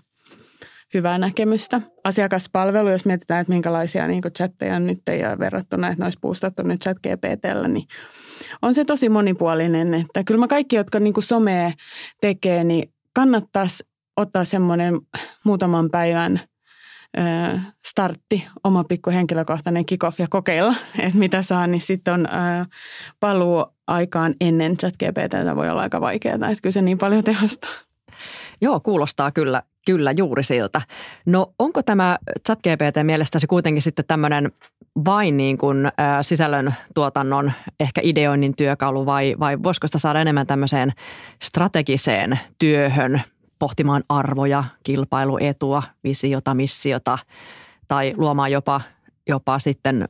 hyvää näkemystä. Asiakaspalvelu, jos mietitään, että minkälaisia niin chatteja nyt ei ole verrattuna, että ne olisi puustattu nyt chat GPTllä, niin on se tosi monipuolinen. Että kyllä mä kaikki, jotka niin somea tekee, niin kannattaisi ottaa semmoinen muutaman päivän startti, oma pikku henkilökohtainen kickoff ja kokeilla, että mitä saa, niin sitten on paluu aikaan ennen ChatGPTtä voi olla aika vaikeaa, että kyllä se niin paljon tehostaa. Joo, kuulostaa kyllä, kyllä juuri siltä. No onko tämä ChatGPT mielestäsi kuitenkin sitten tämmöinen vain niin kuin, sisällön tuotannon ehkä ideoinnin työkalu vai, vai voisiko sitä saada enemmän tämmöiseen strategiseen työhön pohtimaan arvoja, kilpailuetua, visiota, missiota tai luomaan jopa, jopa sitten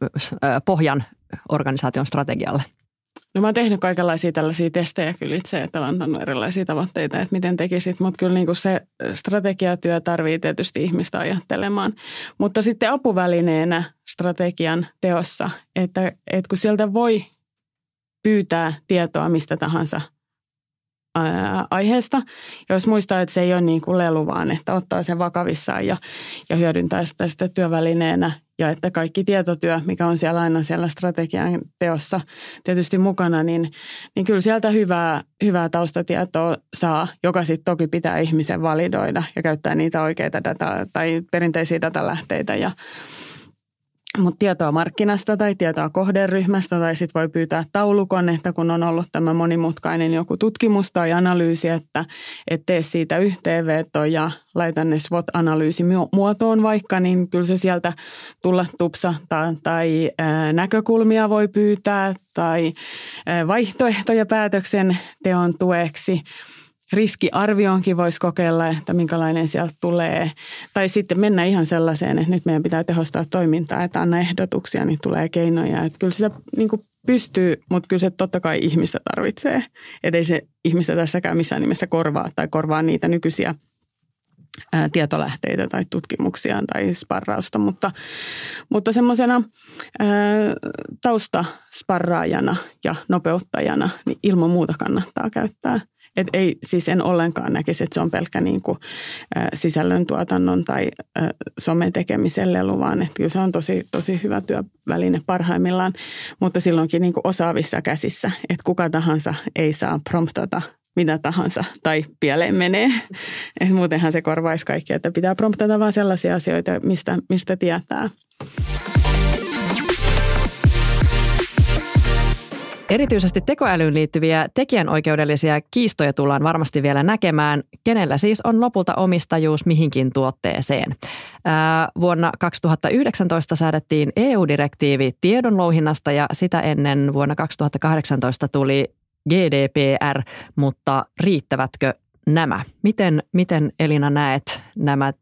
pohjan organisaation strategialle? No mä oon tehnyt kaikenlaisia tällaisia testejä kyllä itse, että olen antanut erilaisia tavoitteita, että miten tekisit, mutta kyllä niin kuin se strategiatyö tarvii tietysti ihmistä ajattelemaan. Mutta sitten apuvälineenä strategian teossa, että, että kun sieltä voi pyytää tietoa mistä tahansa – aiheesta. Jos muistaa, että se ei ole niin kuin lelu, vaan että ottaa sen vakavissaan ja, ja hyödyntää sitä, sitä työvälineenä ja että kaikki tietotyö, mikä on siellä aina siellä strategian teossa tietysti mukana, niin, niin kyllä sieltä hyvää, hyvää taustatietoa saa, joka sitten toki pitää ihmisen validoida ja käyttää niitä oikeita data- tai perinteisiä datalähteitä ja, mutta tietoa markkinasta tai tietoa kohderyhmästä tai sitten voi pyytää taulukon, että kun on ollut tämä monimutkainen joku tutkimus tai analyysi, että et tee siitä yhteenveto ja laita ne SWOT-analyysi muotoon vaikka, niin kyllä se sieltä tulla tupsa tai, tai näkökulmia voi pyytää tai vaihtoehtoja päätöksenteon tueksi – riskiarvioonkin voisi kokeilla, että minkälainen sieltä tulee. Tai sitten mennä ihan sellaiseen, että nyt meidän pitää tehostaa toimintaa, että anna ehdotuksia, niin tulee keinoja. Että kyllä sitä niin kuin pystyy, mutta kyllä se totta kai ihmistä tarvitsee. Että ei se ihmistä tässäkään missään nimessä korvaa tai korvaa niitä nykyisiä tietolähteitä tai tutkimuksia tai sparrausta, mutta, mutta semmoisena taustasparraajana ja nopeuttajana niin ilman muuta kannattaa käyttää – et ei, siis en ollenkaan näkisi, että se on pelkkä niin kuin, sisällöntuotannon tai ä, somen tekemisen lelu, vaan että kyllä se on tosi, tosi hyvä työväline parhaimmillaan, mutta silloinkin niin kuin osaavissa käsissä, että kuka tahansa ei saa promptata mitä tahansa tai pieleen menee. Et muutenhan se korvaisi kaikki, että pitää promptata vain sellaisia asioita, mistä, mistä tietää. Erityisesti tekoälyyn liittyviä tekijänoikeudellisia kiistoja tullaan varmasti vielä näkemään, kenellä siis on lopulta omistajuus mihinkin tuotteeseen. Ää, vuonna 2019 säädettiin EU-direktiivi tiedonlouhinnasta ja sitä ennen vuonna 2018 tuli GDPR, mutta riittävätkö nämä? Miten, miten Elina näet nämä,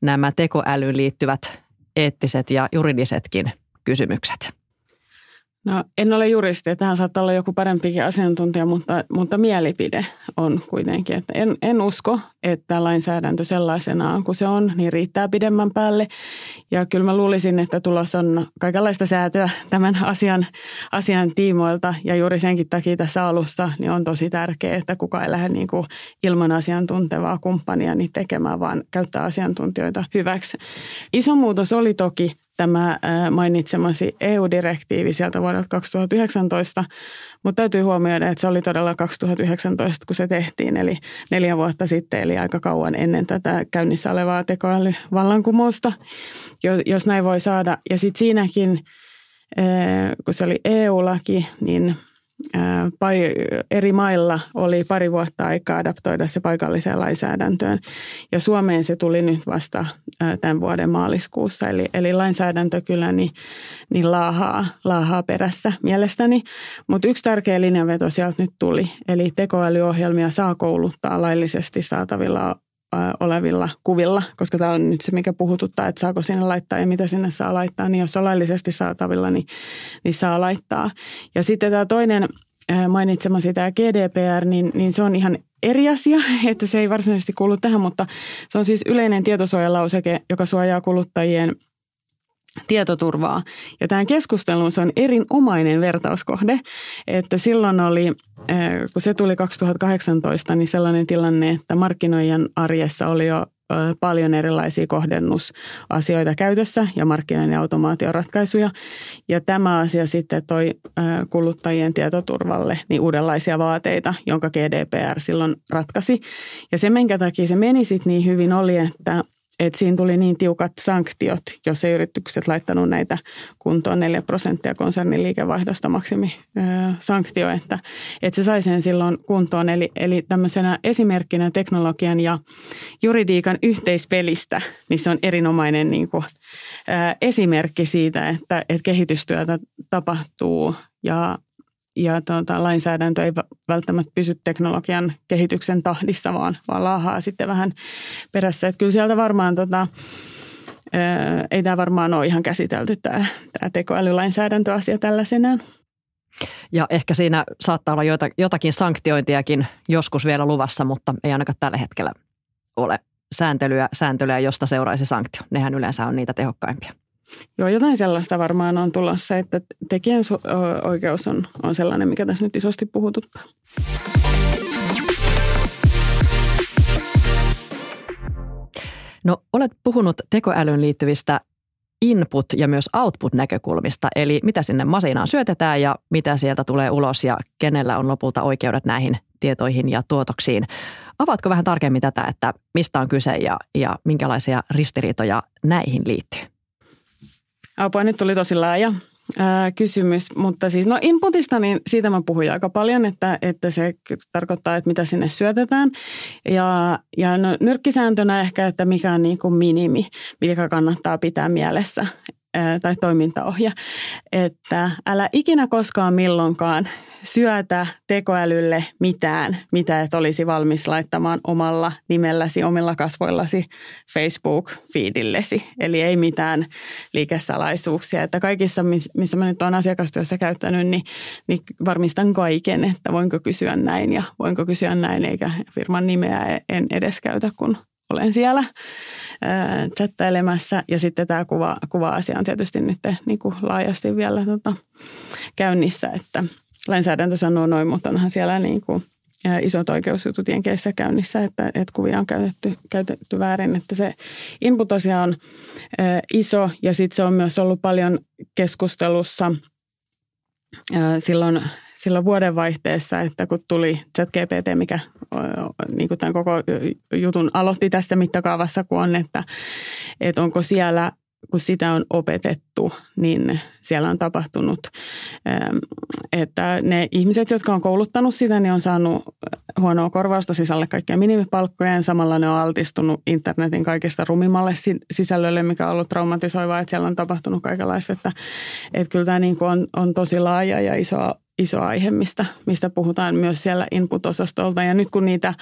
nämä tekoälyyn liittyvät eettiset ja juridisetkin kysymykset? No en ole juristi, tähän saattaa olla joku parempikin asiantuntija, mutta, mutta mielipide on kuitenkin, että en, en usko, että lainsäädäntö sellaisenaan kuin se on, niin riittää pidemmän päälle. Ja kyllä mä luulisin, että tulos on kaikenlaista säätöä tämän asian, asian tiimoilta ja juuri senkin takia tässä alussa niin on tosi tärkeää, että kuka ei lähde niin kuin ilman asiantuntevaa kumppania niin tekemään, vaan käyttää asiantuntijoita hyväksi. Iso muutos oli toki tämä mainitsemasi EU-direktiivi sieltä vuodelta 2019, mutta täytyy huomioida, että se oli todella 2019, kun se tehtiin, eli neljä vuotta sitten, eli aika kauan ennen tätä käynnissä olevaa tekoälyvallankumousta, jos näin voi saada. Ja sitten siinäkin, kun se oli EU-laki, niin – eri mailla oli pari vuotta aikaa adaptoida se paikalliseen lainsäädäntöön. Ja Suomeen se tuli nyt vasta tämän vuoden maaliskuussa. Eli, eli lainsäädäntö kyllä niin, niin laahaa, laahaa perässä mielestäni. Mutta yksi tärkeä linjanveto sieltä nyt tuli. Eli tekoälyohjelmia saa kouluttaa laillisesti saatavilla olevilla kuvilla, koska tämä on nyt se, mikä puhututtaa, että saako sinne laittaa ja mitä sinne saa laittaa, niin jos on laillisesti saatavilla, niin, niin saa laittaa. Ja sitten tämä toinen mainitsemasi tämä GDPR, niin, niin se on ihan eri asia, että se ei varsinaisesti kuulu tähän, mutta se on siis yleinen tietosuojalauseke, joka suojaa kuluttajien tietoturvaa. Ja tähän keskusteluun se on erinomainen vertauskohde, että silloin oli, kun se tuli 2018, niin sellainen tilanne, että markkinoijan arjessa oli jo paljon erilaisia kohdennusasioita käytössä ja markkinoinnin automaatioratkaisuja. Ja tämä asia sitten toi kuluttajien tietoturvalle niin uudenlaisia vaateita, jonka GDPR silloin ratkaisi. Ja se, minkä takia se meni sitten niin hyvin oli, että että siinä tuli niin tiukat sanktiot, jos ei yritykset laittanut näitä kuntoon 4 prosenttia konsernin liikevaihdosta maksimi sanktio, että, että se sai sen silloin kuntoon. Eli, eli tämmöisenä esimerkkinä teknologian ja juridiikan yhteispelistä, niin se on erinomainen niin kuin, esimerkki siitä, että, että kehitystyötä tapahtuu ja ja tuota, lainsäädäntö ei välttämättä pysy teknologian kehityksen tahdissa, vaan, vaan laahaa sitten vähän perässä. Että kyllä sieltä varmaan, tota, ää, ei tämä varmaan ole ihan käsitelty tämä, tämä tekoälylainsäädäntöasia tällaisenään. Ja ehkä siinä saattaa olla jotakin sanktiointiakin joskus vielä luvassa, mutta ei ainakaan tällä hetkellä ole sääntelyä, sääntelyä josta seuraisi sanktio. Nehän yleensä on niitä tehokkaimpia. Joo, jotain sellaista varmaan on tulossa, että tekijän oikeus on, on sellainen, mikä tässä nyt isosti puhututtaa. No, olet puhunut tekoälyyn liittyvistä input- ja myös output-näkökulmista, eli mitä sinne masinaan syötetään ja mitä sieltä tulee ulos ja kenellä on lopulta oikeudet näihin tietoihin ja tuotoksiin. Avaatko vähän tarkemmin tätä, että mistä on kyse ja, ja minkälaisia ristiriitoja näihin liittyy? Apua, nyt tuli tosi laaja ää, kysymys, mutta siis no inputista, niin siitä mä puhuin aika paljon, että, että se tarkoittaa, että mitä sinne syötetään. Ja, ja no, nyrkkisääntönä ehkä, että mikä on niin kuin minimi, mikä kannattaa pitää mielessä tai toimintaohje, että älä ikinä koskaan milloinkaan syötä tekoälylle mitään, mitä et olisi valmis laittamaan omalla nimelläsi, omilla kasvoillasi Facebook-feedillesi. Eli ei mitään liikesalaisuuksia. Että kaikissa, missä mä nyt olen asiakastyössä käyttänyt, niin, niin varmistan kaiken, että voinko kysyä näin ja voinko kysyä näin, eikä firman nimeä en edes käytä, kun olen siellä chattailemassa. Ja sitten tämä kuva, kuva-asia on tietysti nyt niin kuin laajasti vielä tota, käynnissä, että lainsäädäntö sanoo noin, mutta onhan siellä niin kuin isot oikeusjutut Jenkeissä käynnissä, että, että kuvia on käytetty, käytetty väärin. Että se input tosiaan on iso ja sitten se on myös ollut paljon keskustelussa silloin, silloin vuodenvaihteessa, että kun tuli ChatGPT, mikä niin kuin tämän koko jutun aloitti tässä mittakaavassa, kun on, että, että onko siellä kun sitä on opetettu, niin siellä on tapahtunut, ähm, että ne ihmiset, jotka on kouluttanut sitä, niin on saanut huonoa korvausta sisälle kaikkia minimipalkkoja ja samalla ne on altistunut internetin kaikista rumimalle sisällölle, mikä on ollut traumatisoivaa, että siellä on tapahtunut kaikenlaista. Että, että kyllä tämä niin kuin on, on tosi laaja ja iso, iso aihe, mistä, mistä puhutaan myös siellä input-osastolta. Ja nyt kun niitä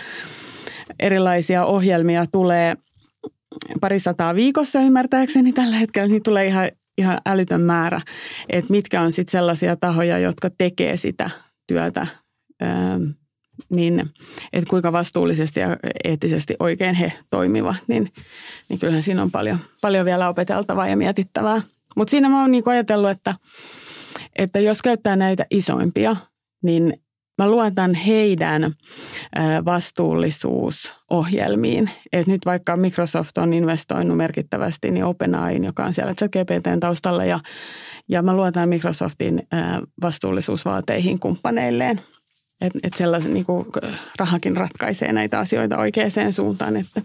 erilaisia ohjelmia tulee – parisataa viikossa ymmärtääkseni tällä hetkellä, niin tulee ihan, ihan älytön määrä, että mitkä on sitten sellaisia tahoja, jotka tekee sitä työtä, ähm, niin että kuinka vastuullisesti ja eettisesti oikein he toimivat, niin, niin kyllähän siinä on paljon, paljon vielä opeteltavaa ja mietittävää. Mutta siinä mä oon niin ajatellut, että, että jos käyttää näitä isoimpia, niin mä luotan heidän vastuullisuusohjelmiin. Et nyt vaikka Microsoft on investoinut merkittävästi niin OpenAIin, joka on siellä ChatGPTn taustalla, ja, ja mä luotan Microsoftin vastuullisuusvaateihin kumppaneilleen. Että et sellaisen niin rahakin ratkaisee näitä asioita oikeaan suuntaan, että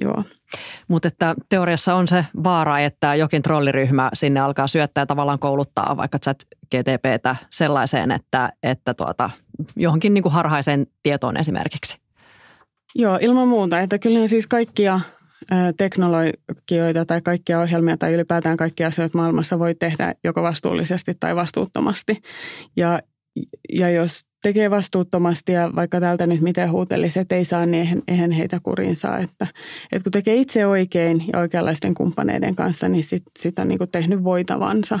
joo. Mutta että teoriassa on se vaara, että jokin trolliryhmä sinne alkaa syöttää ja tavallaan kouluttaa vaikka chat GTPtä sellaiseen, että, että tuota, johonkin niin kuin harhaiseen tietoon esimerkiksi. Joo, ilman muuta. Että kyllähän siis kaikkia teknologioita tai kaikkia ohjelmia tai ylipäätään kaikkia asioita maailmassa voi tehdä joko vastuullisesti tai vastuuttomasti. Ja, ja jos tekee vastuuttomasti ja vaikka täältä nyt miten huutelisi, että ei saa, niin eihän heitä kuriin saa. Että, että kun tekee itse oikein ja oikeanlaisten kumppaneiden kanssa, niin sit, sit on niin tehnyt voitavansa.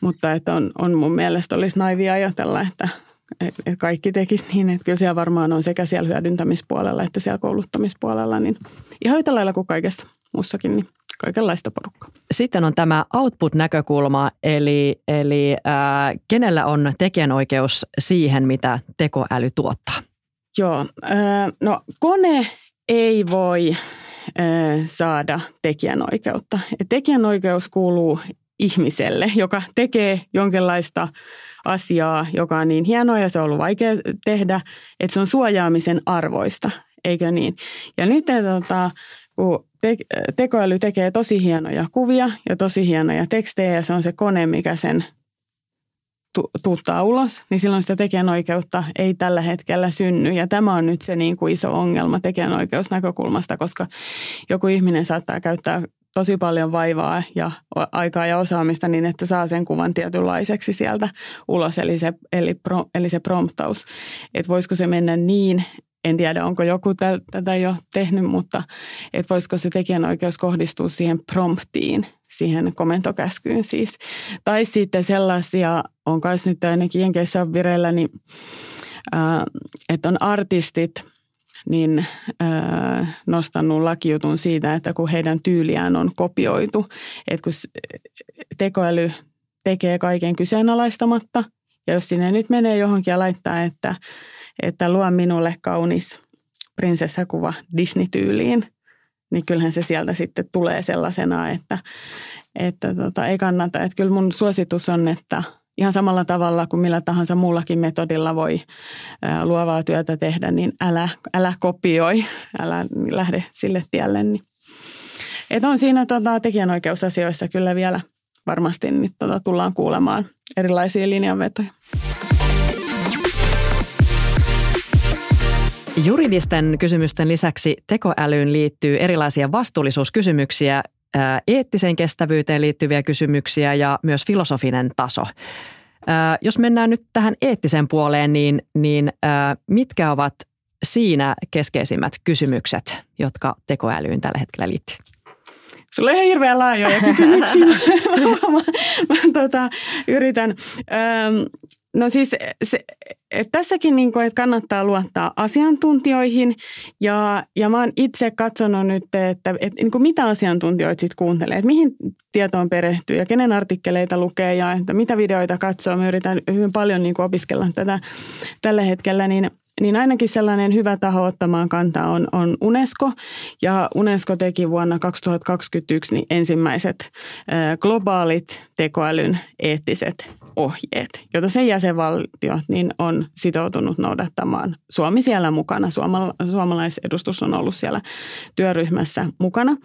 Mutta että on, on mun mielestä olisi naivia ajatella, että, että kaikki tekisi niin. Että kyllä siellä varmaan on sekä siellä hyödyntämispuolella että siellä kouluttamispuolella, niin ihan yhtä lailla kuin kaikessa muussakin, niin kaikenlaista porukkaa. Sitten on tämä output-näkökulma, eli, eli äh, kenellä on tekijänoikeus siihen, mitä tekoäly tuottaa? Joo, äh, no kone ei voi äh, saada tekijänoikeutta. Et tekijänoikeus kuuluu ihmiselle, joka tekee jonkinlaista asiaa, joka on niin hienoa ja se on ollut vaikea tehdä, että se on suojaamisen arvoista, eikö niin? Ja nyt tota, kun te- tekoäly tekee tosi hienoja kuvia ja tosi hienoja tekstejä ja se on se kone, mikä sen tu- tuuttaa ulos, niin silloin sitä tekijänoikeutta ei tällä hetkellä synny. Ja tämä on nyt se niin kuin iso ongelma tekijänoikeusnäkökulmasta, koska joku ihminen saattaa käyttää tosi paljon vaivaa ja aikaa ja osaamista niin, että saa sen kuvan tietynlaiseksi sieltä ulos, eli se, eli, pro, eli se promptaus. Että voisiko se mennä niin, en tiedä onko joku tätä jo tehnyt, mutta että voisiko se tekijänoikeus kohdistua siihen promptiin, siihen komentokäskyyn siis. Tai sitten sellaisia, on kai nyt ainakin Jenkeissä on vireillä, niin, äh, että on artistit – niin äh, nostanut lakijutun siitä, että kun heidän tyyliään on kopioitu, että kun tekoäly tekee kaiken kyseenalaistamatta, ja jos sinne nyt menee johonkin ja laittaa, että, että luo minulle kaunis prinsessakuva Disney-tyyliin, niin kyllähän se sieltä sitten tulee sellaisena, että, että tota, ei kannata. Että kyllä mun suositus on, että ihan samalla tavalla kuin millä tahansa muullakin metodilla voi luovaa työtä tehdä, niin älä, älä kopioi, älä lähde sille tielle. Niin. Et on siinä tota, tekijänoikeusasioissa kyllä vielä varmasti niin, tota, tullaan kuulemaan erilaisia linjanvetoja. Juridisten kysymysten lisäksi tekoälyyn liittyy erilaisia vastuullisuuskysymyksiä, eettiseen kestävyyteen liittyviä kysymyksiä ja myös filosofinen taso. Jos mennään nyt tähän eettiseen puoleen, niin, niin mitkä ovat siinä keskeisimmät kysymykset, jotka tekoälyyn tällä hetkellä liittyy? Sulla on ihan hirveän laajoja kysymyksiä. mä, mä, mä tota, yritän. Öm, no siis se, et tässäkin niin kuin, että kannattaa luottaa asiantuntijoihin ja, ja mä oon itse katsonut nyt, että, että niin kuin mitä asiantuntijoita sitten kuuntelee, että mihin tietoon perehtyy ja kenen artikkeleita lukee ja että mitä videoita katsoo. Mä yritän hyvin paljon niin kuin opiskella tätä tällä hetkellä, niin niin ainakin sellainen hyvä taho ottamaan kantaa on, on UNESCO. Ja UNESCO teki vuonna 2021 niin ensimmäiset globaalit tekoälyn eettiset ohjeet, joita sen jäsenvaltio niin on sitoutunut noudattamaan. Suomi siellä mukana, suomalaisedustus on ollut siellä työryhmässä mukana.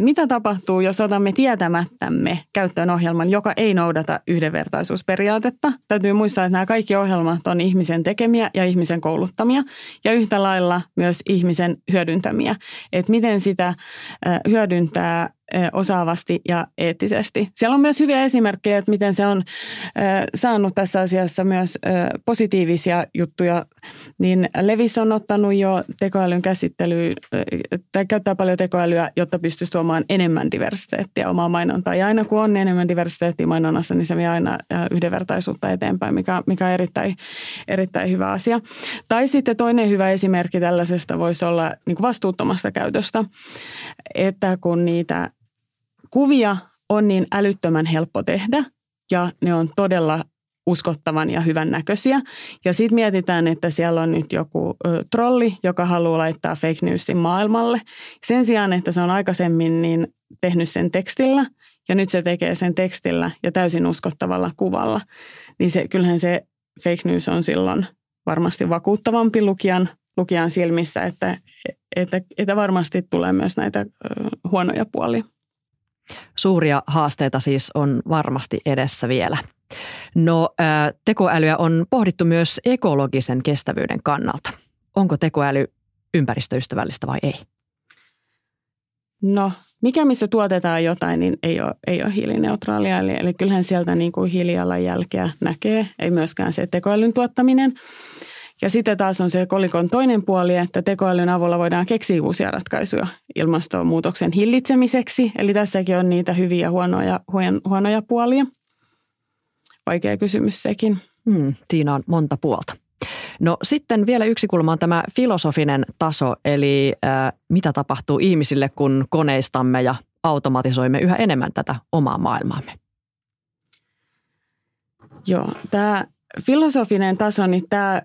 Mitä tapahtuu, jos otamme tietämättämme käyttöön ohjelman, joka ei noudata yhdenvertaisuusperiaatetta? Täytyy muistaa, että nämä kaikki ohjelmat on ihmisen tekemiä ja ihmisen kouluttamia ja yhtä lailla myös ihmisen hyödyntämiä. Että miten sitä hyödyntää osaavasti ja eettisesti. Siellä on myös hyviä esimerkkejä, että miten se on saanut tässä asiassa myös positiivisia juttuja. Niin Levis on ottanut jo tekoälyn käsittelyyn, tai käyttää paljon tekoälyä, jotta pystyisi tuomaan enemmän diversiteettiä omaa mainontaa. Ja aina kun on enemmän diversiteettiä mainonnassa, niin se vie aina yhdenvertaisuutta eteenpäin, mikä, mikä on erittäin, erittäin hyvä asia. Tai sitten toinen hyvä esimerkki tällaisesta voisi olla niin kuin vastuuttomasta käytöstä, että kun niitä kuvia on niin älyttömän helppo tehdä ja ne on todella uskottavan ja hyvän näköisiä. Ja sitten mietitään, että siellä on nyt joku ö, trolli, joka haluaa laittaa fake newsin maailmalle. Sen sijaan, että se on aikaisemmin niin tehnyt sen tekstillä ja nyt se tekee sen tekstillä ja täysin uskottavalla kuvalla, niin se, kyllähän se fake news on silloin varmasti vakuuttavampi lukijan, lukijan silmissä, että, että, että varmasti tulee myös näitä ö, huonoja puolia. Suuria haasteita siis on varmasti edessä vielä. No tekoälyä on pohdittu myös ekologisen kestävyyden kannalta. Onko tekoäly ympäristöystävällistä vai ei? No, mikä missä tuotetaan jotain, niin ei ole, ei ole hiilineutraalia. Eli, eli kyllähän sieltä niin kuin hiilijalanjälkeä näkee, ei myöskään se tekoälyn tuottaminen. Ja sitten taas on se kolikon toinen puoli, että tekoälyn avulla voidaan keksiä uusia ratkaisuja ilmastonmuutoksen hillitsemiseksi. Eli tässäkin on niitä hyviä ja huonoja, huonoja puolia. Vaikea kysymys sekin. Hmm, siinä on monta puolta. No sitten vielä yksi kulma on tämä filosofinen taso, eli äh, mitä tapahtuu ihmisille, kun koneistamme ja automatisoimme yhä enemmän tätä omaa maailmaamme? Joo, tämä filosofinen taso, niin tämä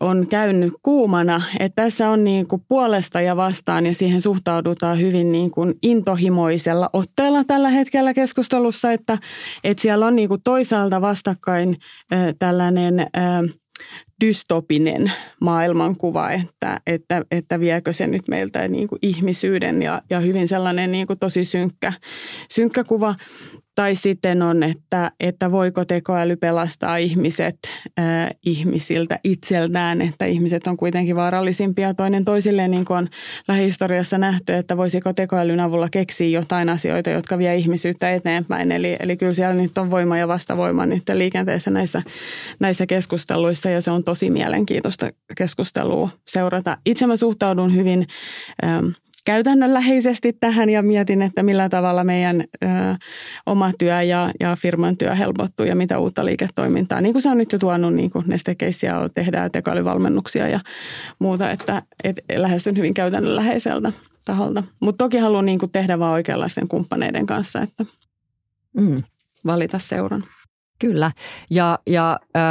on käynyt kuumana, että tässä on niin kuin puolesta ja vastaan ja siihen suhtaudutaan hyvin niin kuin intohimoisella otteella tällä hetkellä keskustelussa, että, että siellä on niin kuin toisaalta vastakkain äh, tällainen äh, dystopinen maailmankuva, että, että, että viekö se nyt meiltä niin kuin ihmisyyden ja, ja hyvin sellainen niin kuin tosi synkkä, synkkä kuva. Tai sitten on, että, että voiko tekoäly pelastaa ihmiset äh, ihmisiltä itseltään, että ihmiset on kuitenkin vaarallisimpia toinen toisilleen, niin kuin on lähihistoriassa nähty, että voisiko tekoälyn avulla keksiä jotain asioita, jotka vie ihmisyyttä eteenpäin. Eli, eli kyllä siellä nyt on voima ja vastavoima nyt liikenteessä näissä, näissä keskusteluissa ja se on tosi mielenkiintoista keskustelua seurata. Itse mä suhtaudun hyvin ähm, käytännönläheisesti tähän ja mietin, että millä tavalla meidän ö, oma työ ja, ja firman työ helpottuu ja mitä uutta liiketoimintaa. Niin kuin se on nyt jo tuonut, niin kuin nestekeissiä tehdään tekoälyvalmennuksia ja muuta, että et lähestyn hyvin käytännönläheiseltä taholta. Mutta toki haluan niin kuin tehdä vaan oikeanlaisten kumppaneiden kanssa, että mm. valita seuran. Kyllä. Ja, ja äh,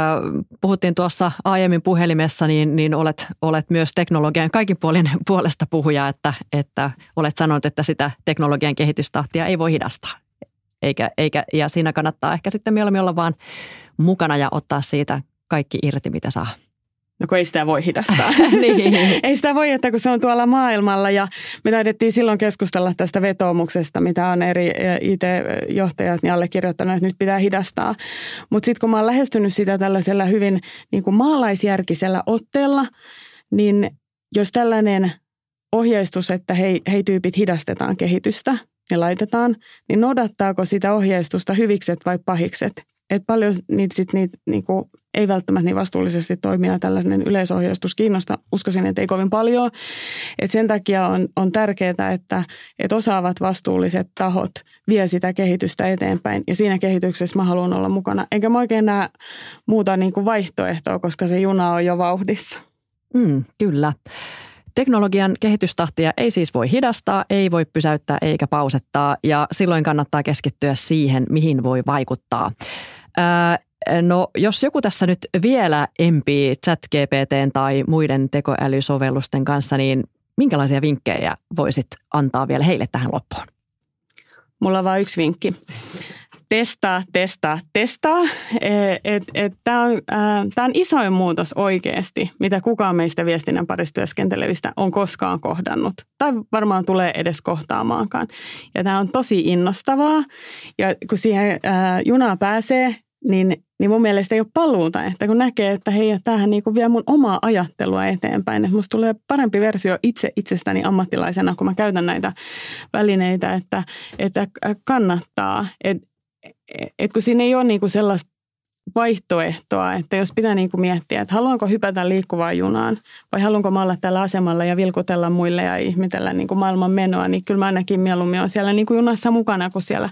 puhuttiin tuossa aiemmin puhelimessa, niin, niin olet, olet myös teknologian kaikin puolin puolesta puhuja, että, että olet sanonut, että sitä teknologian kehitystahtia ei voi hidastaa. Eikä, eikä, ja siinä kannattaa ehkä sitten mieluummin olla vaan mukana ja ottaa siitä kaikki irti, mitä saa. No kun ei sitä voi hidastaa. niin. ei sitä voi, että kun se on tuolla maailmalla ja me taidettiin silloin keskustella tästä vetoomuksesta, mitä on eri IT-johtajat niin allekirjoittanut, että nyt pitää hidastaa. Mutta sitten kun mä oon lähestynyt sitä tällaisella hyvin niin kuin maalaisjärkisellä otteella, niin jos tällainen ohjeistus, että hei, hei tyypit hidastetaan kehitystä ja laitetaan, niin noudattaako sitä ohjeistusta hyvikset vai pahikset? Et paljon niitä sit niitä niinku, ei välttämättä niin vastuullisesti toimia tällainen yleisohjeistus kiinnosta. Uskoisin, että ei kovin paljon. Et sen takia on, on tärkeää, että, että osaavat vastuulliset tahot vie sitä kehitystä eteenpäin. Ja siinä kehityksessä mä haluan olla mukana. Enkä mä oikein näe muuta niin kuin vaihtoehtoa, koska se juna on jo vauhdissa. Mm, kyllä. Teknologian kehitystahtia ei siis voi hidastaa, ei voi pysäyttää eikä pausettaa ja silloin kannattaa keskittyä siihen, mihin voi vaikuttaa. No jos joku tässä nyt vielä empii ChatGPT tai muiden tekoälysovellusten kanssa, niin minkälaisia vinkkejä voisit antaa vielä heille tähän loppuun? Mulla on vain yksi vinkki. Testaa, testaa, testaa. Tämä on, on isoin muutos oikeasti, mitä kukaan meistä viestinnän parissa työskentelevistä on koskaan kohdannut. Tai varmaan tulee edes kohtaamaankaan. Ja tämä on tosi innostavaa. Ja kun siihen junaan pääsee, niin, niin mun mielestä ei ole paluuta, että kun näkee, että hei, tämähän niin vie mun omaa ajattelua eteenpäin, että musta tulee parempi versio itse itsestäni ammattilaisena, kun mä käytän näitä välineitä, että, että kannattaa, että et kun siinä ei ole kuin sellaista vaihtoehtoa, että jos pitää niin kuin miettiä, että haluanko hypätä liikkuvaan junaan vai haluanko mä olla tällä asemalla ja vilkutella muille ja ihmetellä niin kuin maailman menoa, niin kyllä mä ainakin mieluummin on siellä niin kuin junassa mukana kuin siellä,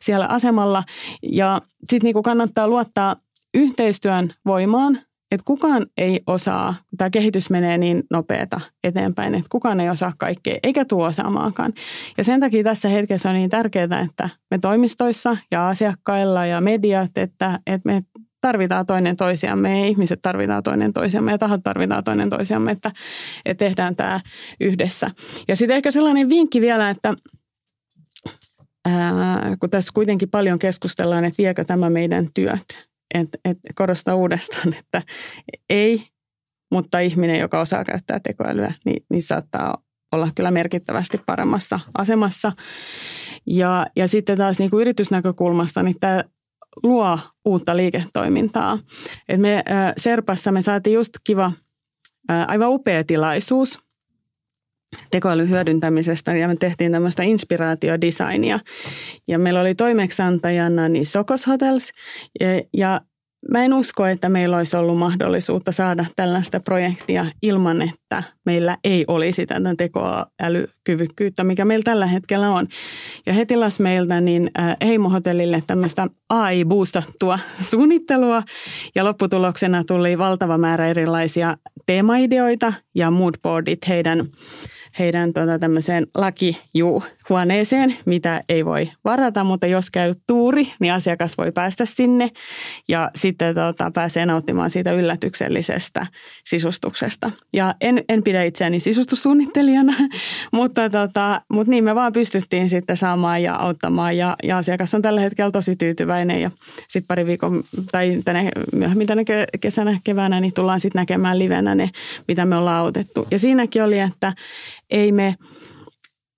siellä asemalla. Ja sitten niin kannattaa luottaa yhteistyön voimaan, että kukaan ei osaa, tämä kehitys menee niin nopeata eteenpäin, että kukaan ei osaa kaikkea, eikä tuo osaamaankaan. Ja sen takia tässä hetkessä on niin tärkeää, että me toimistoissa ja asiakkailla ja mediat, että, että me tarvitaan toinen toisiamme ja ihmiset tarvitaan toinen toisiamme ja tahot tarvitaan toinen toisiamme, että, että tehdään tämä yhdessä. Ja sitten ehkä sellainen vinkki vielä, että ää, kun tässä kuitenkin paljon keskustellaan, että viekö tämä meidän työt, et, et korostaa uudestaan, että ei, mutta ihminen, joka osaa käyttää tekoälyä, niin, niin saattaa olla kyllä merkittävästi paremmassa asemassa. Ja, ja sitten taas niin kuin yritysnäkökulmasta, niin tämä luo uutta liiketoimintaa. Et me Serpassa me saatiin just kiva, aivan upea tilaisuus tekoälyn hyödyntämisestä ja me tehtiin tämmöistä inspiraatiodesignia. Ja meillä oli toimeksiantajana niin Sokos Hotels ja, ja Mä en usko, että meillä olisi ollut mahdollisuutta saada tällaista projektia ilman, että meillä ei olisi tätä tekoälykyvykkyyttä, mikä meillä tällä hetkellä on. Ja he tilas meiltä niin äh, Heimohotellille tämmöistä AI-boostattua suunnittelua ja lopputuloksena tuli valtava määrä erilaisia teemaideoita ja moodboardit heidän heidän tota, tämmöiseen lakijuhuoneeseen, mitä ei voi varata, mutta jos käy tuuri, niin asiakas voi päästä sinne ja sitten tota, pääsee nauttimaan siitä yllätyksellisestä sisustuksesta. Ja en, en pidä itseäni sisustussuunnittelijana, mutta, tota, mutta niin me vaan pystyttiin sitten saamaan ja auttamaan ja, ja asiakas on tällä hetkellä tosi tyytyväinen ja sitten pari viikon tai tänä, myöhemmin tänä kesänä, keväänä, niin tullaan sitten näkemään livenä ne, mitä me ollaan autettu. Ja siinäkin oli, että ei me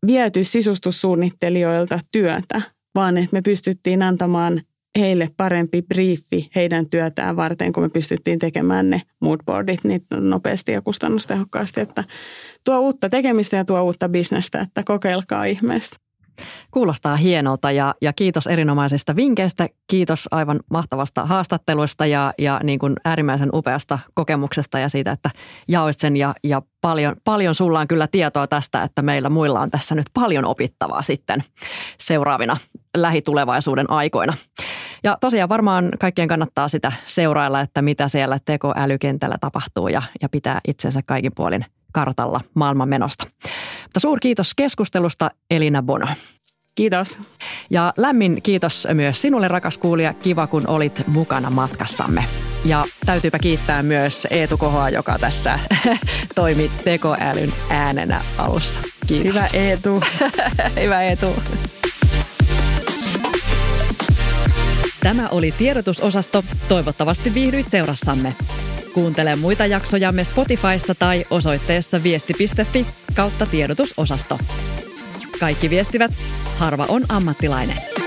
viety sisustussuunnittelijoilta työtä, vaan että me pystyttiin antamaan heille parempi briefi heidän työtään varten, kun me pystyttiin tekemään ne moodboardit niin nopeasti ja kustannustehokkaasti, että tuo uutta tekemistä ja tuo uutta bisnestä, että kokeilkaa ihmeessä. Kuulostaa hienolta ja, ja kiitos erinomaisista vinkkeistä. Kiitos aivan mahtavasta haastattelusta ja, ja niin kuin äärimmäisen upeasta kokemuksesta ja siitä, että jaoit sen ja, ja paljon, paljon sulla on kyllä tietoa tästä, että meillä muilla on tässä nyt paljon opittavaa sitten seuraavina lähitulevaisuuden aikoina. Ja tosiaan varmaan kaikkien kannattaa sitä seurailla, että mitä siellä tekoälykentällä tapahtuu ja, ja pitää itsensä kaikin puolin kartalla maailman menosta. Mutta suur kiitos keskustelusta Elina Bono. Kiitos. Ja lämmin kiitos myös sinulle rakas kuulija. Kiva kun olit mukana matkassamme. Ja täytyypä kiittää myös Eetu Kohoa, joka tässä toimi tekoälyn äänenä alussa. Kiitos. Hyvä Eetu. Hyvä Eetu. Tämä oli tiedotusosasto. Toivottavasti viihdyit seurassamme. Kuuntele muita jaksojamme Spotifyssa tai osoitteessa viesti.fi kautta tiedotusosasto. Kaikki viestivät, harva on ammattilainen.